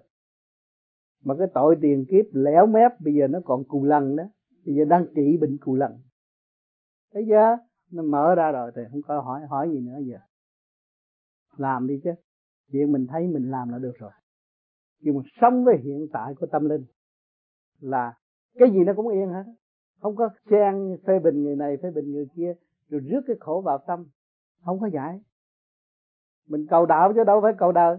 Mà cái tội tiền kiếp lẻo mép, bây giờ nó còn cù lần đó. Bây giờ đang trị bệnh cù lần thấy chưa? Nó mở ra rồi thì không có hỏi hỏi gì nữa giờ. Làm đi chứ. Chuyện mình thấy mình làm là được rồi. Nhưng mà sống với hiện tại của tâm linh là cái gì nó cũng yên hết không có chen phê bình người này phê bình người kia rồi rước cái khổ vào tâm. Không có giải. Mình cầu đạo chứ đâu phải cầu đời.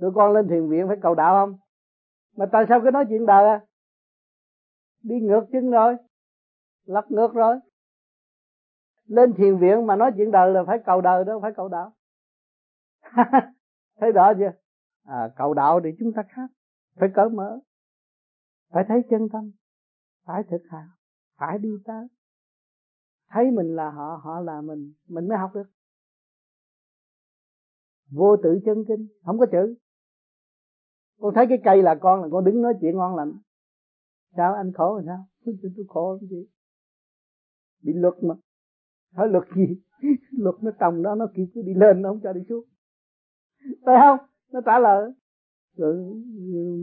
Tụi con lên thiền viện phải cầu đạo không? Mà tại sao cứ nói chuyện đời à? Đi ngược chân rồi. Lật ngược rồi. Lên thiền viện mà nói chuyện đời là phải cầu đời đâu phải cầu đạo. Thấy rõ chưa? À, cầu đạo thì chúng ta khác. Phải cởi mở. Phải thấy chân tâm phải thực hành phải đi tới. Thấy mình là họ họ là mình mình mới học được. Vô tự chân kinh không có chữ. Con thấy cái cây là con là con đứng nói chuyện ngon lành. Sao anh khổ rồi sao? Tôi, tôi khổ cái gì? Bị luật mà. Hỏi luật gì? Luật nó trồng đó nó kêu cứ đi lên nó không cho đi xuống. Phải không? Nó trả lời. Rồi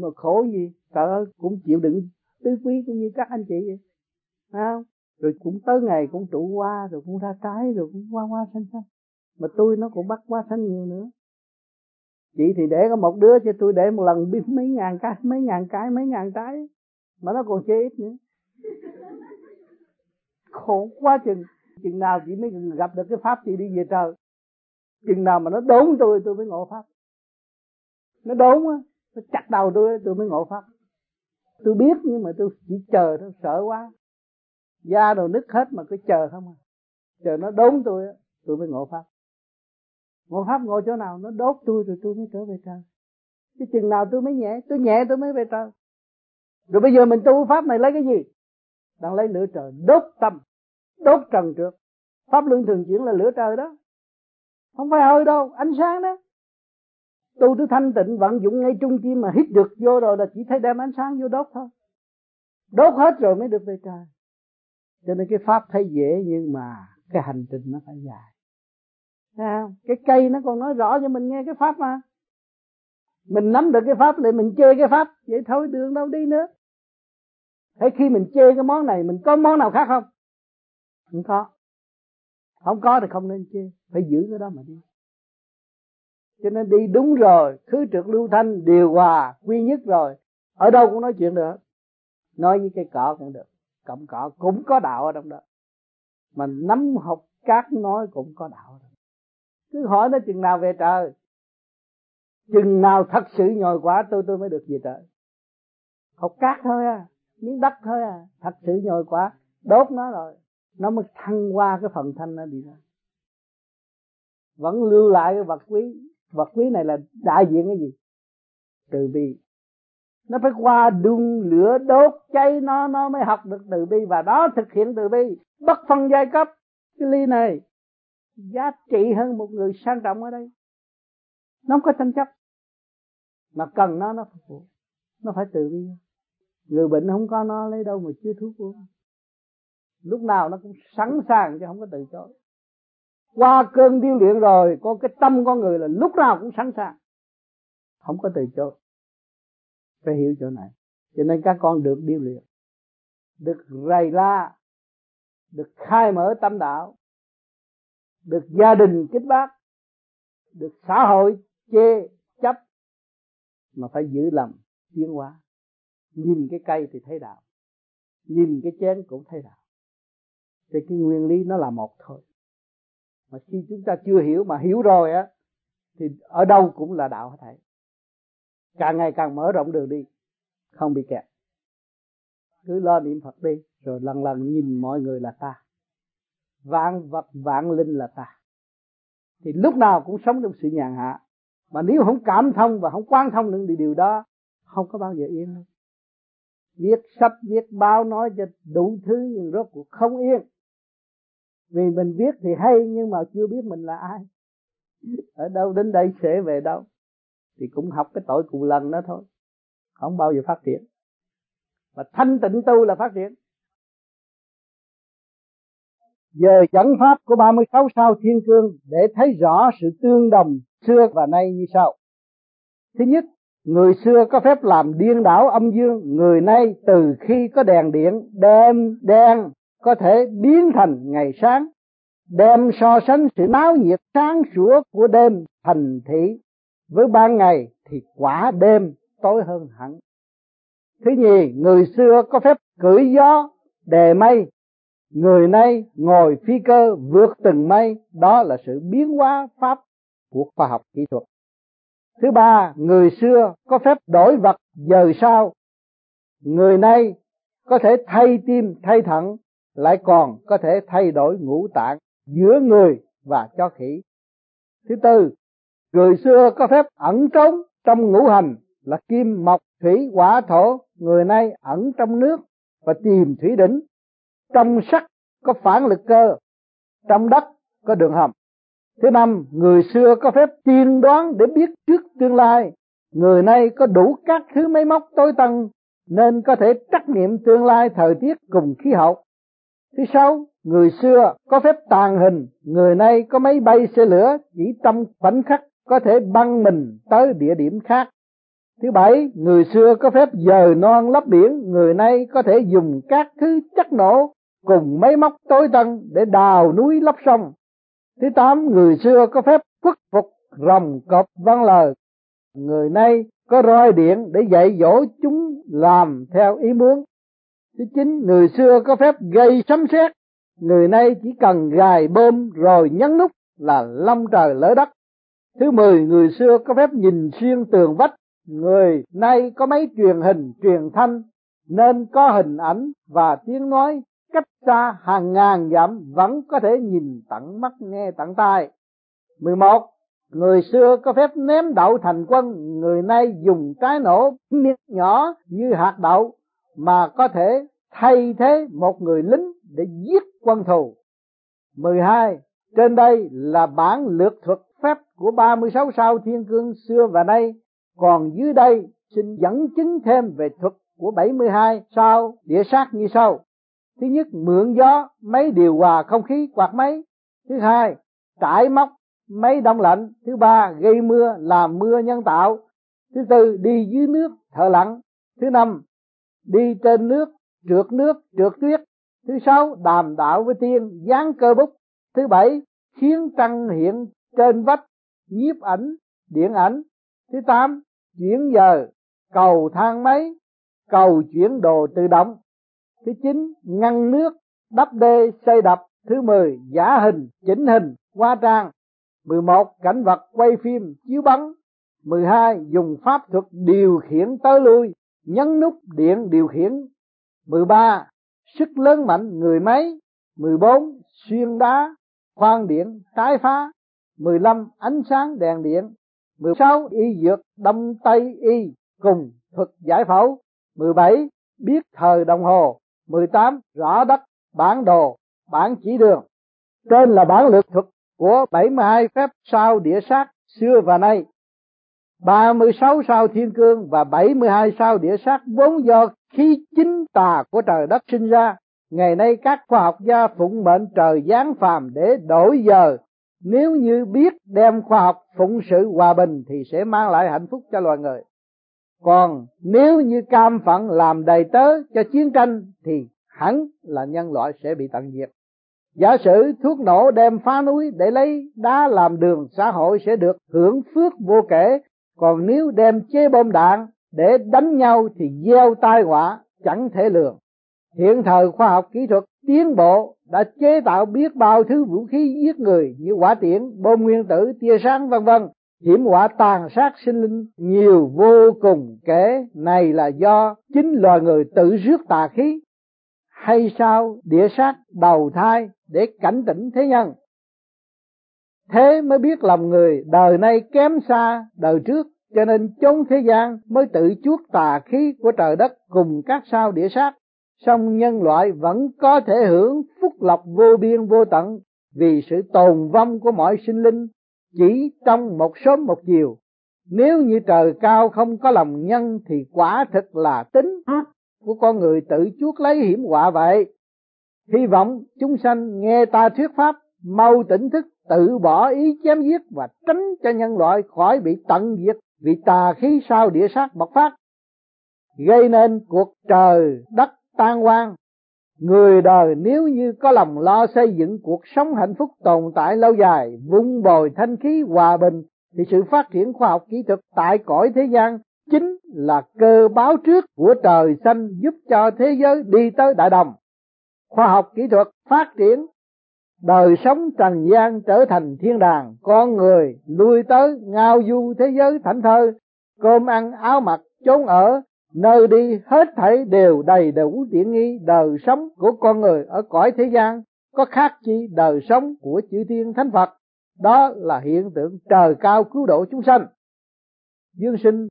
mà khổ gì? Sợ cũng chịu đựng tứ quý cũng như các anh chị vậy. Phải không? Rồi cũng tới ngày cũng trụ hoa, rồi cũng ra trái, rồi cũng hoa hoa xanh xanh. Mà tôi nó cũng bắt hoa xanh nhiều nữa. Chị thì để có một đứa cho tôi để một lần biết mấy ngàn cái, mấy ngàn cái, mấy ngàn trái. Mà nó còn chê ít nữa. Khổ quá chừng. Chừng nào chị mới gặp được cái pháp, chị đi về trời. Chừng nào mà nó đốn tôi tôi mới ngộ pháp. Nó đốn á, nó chặt đầu tôi tôi mới ngộ pháp tôi biết nhưng mà tôi chỉ chờ thôi sợ quá. Da đồ nứt hết mà cứ chờ không à. Chờ nó đốn tôi tôi mới ngộ pháp. Ngộ pháp ngồi chỗ nào? Nó đốt tôi rồi tôi mới trở về trời. Cái chừng nào tôi mới nhẹ, tôi nhẹ tôi mới về trời. Rồi bây giờ mình tu pháp này lấy cái gì? Đang lấy lửa trời, đốt tâm, đốt trần trước. Pháp luân thường chuyển là lửa trời đó. Không phải hơi đâu, ánh sáng đó tu tới thanh tịnh vận dụng ngay trung tim mà hít được vô rồi là chỉ thấy đem ánh sáng vô đốt thôi. Đốt hết rồi mới được về trời. Cho nên cái pháp thấy dễ nhưng mà cái hành trình nó phải dài. Thấy không? cái cây nó còn nói rõ cho mình nghe cái pháp mà. Mình nắm được cái pháp lại mình chê cái pháp. Vậy thôi, đường đâu đi nữa. Thế khi mình chê cái món này, mình có món nào khác không? Không có. Không có thì không nên chê phải giữ cái đó mà đi cho nên đi đúng rồi khứ trực lưu thanh điều hòa quy nhất rồi. Ở đâu cũng nói chuyện được. Nói với cây cỏ cũng được. Cọng cỏ cũng có đạo ở trong đó. Mà nắm học cát nói cũng có đạo ở cứ hỏi nó chừng nào về trời. Chừng nào thật sự nhồi quả tôi tôi mới được về trời. Học cát thôi à miếng đất thôi à thật sự nhồi quả đốt nó rồi. Nó mới thăng qua cái phần thanh nó đi ra. Vẫn lưu lại cái vật quý vật quý này là đại diện cái gì? Từ bi. Nó phải qua đun lửa đốt cháy nó nó mới học được từ bi. Và đó thực hiện từ bi. Bất phân giai cấp. Cái ly này, giá trị hơn một người sang trọng ở đây. Nó không có tranh chấp. Mà cần nó nó phục vụ. Nó phải từ bi. Người bệnh không có nó lấy đâu mà chưa thuốc uống. Lúc nào nó cũng sẵn sàng chứ không có từ chối qua cơn điêu luyện rồi, có cái tâm con người là lúc nào cũng sẵn sàng. Không có từ chối. Phải hiểu chỗ này. Cho nên các con được điêu luyện, được rầy la, được khai mở tâm đạo, được gia đình kích bác, được xã hội chê chấp, mà phải giữ lầm tiến hóa. Nhìn cái cây thì thấy đạo, nhìn cái chén cũng thấy đạo. Thì cái nguyên lý nó là một thôi mà khi chúng ta chưa hiểu mà hiểu rồi á, thì ở đâu cũng là đạo hết thảy. Càng ngày càng mở rộng đường đi, không bị kẹt. Cứ lo niệm phật đi, rồi lần lần nhìn mọi người là ta. Vạn vật, vạn linh là ta. Thì lúc nào cũng sống trong sự nhàn hạ. Mà nếu không cảm thông và không quan thông những điều đó, không có bao giờ yên. Đâu viết sách, viết báo, nói cho đủ thứ, nhưng rốt cuộc không yên vì mình viết thì hay nhưng mà chưa biết mình là ai. Ở đâu đến đây sẽ về đâu. Thì cũng học cái tội cù lần đó thôi. Không bao giờ phát triển mà thanh tịnh tu là phát triển giờ dẫn pháp của 36 sao thiên cương để thấy rõ sự tương đồng xưa và nay như sau. Thứ nhất, người xưa có phép làm điên đảo âm dương, người nay từ khi có đèn điện đêm đen có thể biến thành ngày sáng, đem so sánh sự náo nhiệt sáng sủa của đêm thành thị với ban ngày thì quả đêm tối hơn hẳn. Thứ nhì, người xưa có phép cưỡi gió, đề mây, người nay ngồi phi cơ vượt từng mây, đó là sự biến hóa pháp của khoa học kỹ thuật. Thứ ba, người xưa có phép đổi vật giờ sao, người nay có thể thay tim, thay thận, lại còn có thể thay đổi ngũ tạng giữa người và cho khỉ. Thứ tư, người xưa có phép ẩn trốn trong ngũ hành là kim, mộc, thủy, hỏa, thổ, người nay ẩn trong nước và tìm thủy đỉnh. Trong sắt có phản lực cơ, trong đất có đường hầm. Thứ năm, người xưa có phép tiên đoán để biết trước tương lai. Người nay có đủ các thứ máy móc tối tân nên có thể trắc nghiệm tương lai thời tiết cùng khí hậu. Thứ sáu, người xưa có phép tàn hình, người nay có máy bay xe lửa chỉ trong khoảnh khắc có thể băng mình tới địa điểm khác. Thứ bảy, người xưa có phép dời non lấp biển, người nay có thể dùng các thứ chất nổ cùng máy móc tối tân để đào núi lấp sông. Thứ tám, người xưa có phép khuất phục rồng cọp văn lời. Người nay có roi điện để dạy dỗ chúng làm theo ý muốn. Thứ chín, người xưa có phép gây sấm sét. Người nay chỉ cần gài bơm rồi nhấn nút là long trời lỡ đất. Thứ mười, người xưa có phép nhìn xuyên tường vách. Người nay có máy truyền hình, truyền thanh nên có hình ảnh và tiếng nói cách xa hàng ngàn dặm vẫn có thể nhìn tận mắt nghe tận tai. 11. Người xưa có phép ném đậu thành quân, người nay dùng trái nổ miếng nhỏ như hạt đậu mà có thể thay thế một người lính để giết quân thù. 12. Trên đây là bản lược thuật phép của 36 sao thiên cương xưa và nay, còn dưới đây xin dẫn chứng thêm về thuật của 72 sao địa sát như sau. Thứ nhất mượn gió máy điều hòa không khí quạt máy. Thứ hai trải móc máy đông lạnh. Thứ ba gây mưa làm mưa nhân tạo. Thứ tư đi dưới nước thở lặng, thứ năm đi trên nước trượt nước trượt tuyết. Thứ sáu, đàm đạo với tiên. Dán cơ bút. Thứ bảy khiến trăng hiện trên vách. Nhiếp ảnh, điện ảnh. Thứ tám, chuyển giờ. Cầu thang máy. Cầu chuyển đồ tự động. Thứ chín, ngăn nước. Đắp đê xây đập. Thứ mười, giả hình, chỉnh hình qua trang. Mười một, cảnh vật quay phim, chiếu bắn. Mười hai, dùng pháp thuật điều khiển tới lui nhấn nút điện điều khiển mười ba, sức lớn mạnh người máy. mười bốn, xuyên đá, khoan điện, tái phá. mười lăm, ánh sáng đèn điện. mười sáu, y dược, đông tây y, cùng thuật giải phẫu. mười bảy, biết thời đồng hồ. 18 rõ đất, bản đồ, bản chỉ đường. Trên là bản lược thuật của 72 phép sao địa sát xưa và nay. 36 sao thiên cương và 72 sao địa sát vốn do khi chính tà của trời đất sinh ra, ngày nay các khoa học gia phụng mệnh trời giáng phàm để đổi giờ. Nếu như biết đem khoa học phụng sự hòa bình thì sẽ mang lại hạnh phúc cho loài người. Còn nếu như cam phận làm đầy tớ cho chiến tranh thì hẳn là nhân loại sẽ bị tận diệt. Giả sử thuốc nổ đem phá núi để lấy đá làm đường, xã hội sẽ được hưởng phước vô kể. Còn nếu đem chế bom đạn để đánh nhau thì gieo tai họa, chẳng thể lường. Hiện thời khoa học kỹ thuật tiến bộ đã chế tạo biết bao thứ vũ khí giết người như quả tiễn, bom nguyên tử, tia sáng, vân vân. Hiểm họa tàn sát sinh linh nhiều vô cùng. Kể này là do chính loài người tự rước tà khí. Hay sao địa sát đầu thai để cảnh tỉnh thế nhân? Thế mới biết lòng người đời nay kém xa đời trước cho nên chốn thế gian mới tự chuốc tà khí của trời đất cùng các sao địa sát. Song nhân loại vẫn có thể hưởng phúc lộc vô biên vô tận vì sự tồn vong của mọi sinh linh chỉ trong một sớm một chiều. Nếu như trời cao không có lòng nhân thì quả thực là tính của con người tự chuốc lấy hiểm họa vậy. Hy vọng chúng sanh nghe ta thuyết pháp, mau tỉnh thức, tự bỏ ý chém giết và tránh cho nhân loại khỏi bị tận diệt vì tà khí sao địa sát bộc phát, gây nên cuộc trời đất tan hoang. Người đời nếu như có lòng lo xây dựng cuộc sống hạnh phúc tồn tại lâu dài, vun bồi thanh khí hòa bình, thì sự phát triển khoa học kỹ thuật tại cõi thế gian chính là cơ báo trước của trời xanh giúp cho thế giới đi tới đại đồng. Khoa học kỹ thuật phát triển đời sống trần gian trở thành thiên đàng, con người lui tới ngao du thế giới thảnh thơi, cơm ăn áo mặc chốn ở, nơi đi hết thảy đều đầy đủ tiện nghi đời sống của con người ở cõi thế gian, có khác chi đời sống của chư thiên thánh phật. Đó là hiện tượng trời cao cứu độ chúng sanh. Dương sinh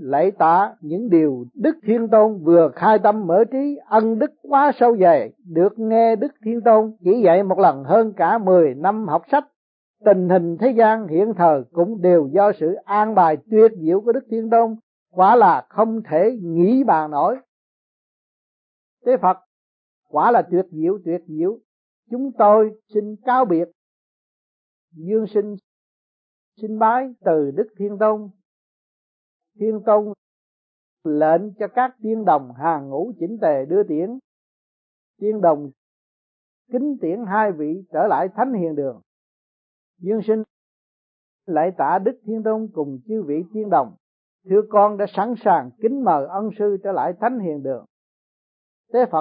lạy tạ những điều Đức Thiên Tôn vừa khai tâm mở trí ân đức quá sâu dày, được nghe Đức Thiên Tôn chỉ dạy một lần hơn cả 10 năm học sách. Tình hình thế gian hiện thời cũng đều do sự an bài tuyệt diệu của Đức Thiên Tôn, quả là không thể nghĩ bàn nổi. Tế Phật quả là tuyệt diệu tuyệt diệu, chúng tôi xin cáo biệt. Dương sinh xin bái từ Đức Thiên Tôn thiên công, lệnh cho các tiên đồng hàng ngũ chỉnh tề đưa tiễn. Tiên đồng kính tiễn hai vị trở lại thánh hiền đường. Dương sinh lại tạ đức thiên tôn cùng chư vị tiên đồng. Thưa con đã sẵn sàng kính mời ân sư trở lại thánh hiền đường. Tế phật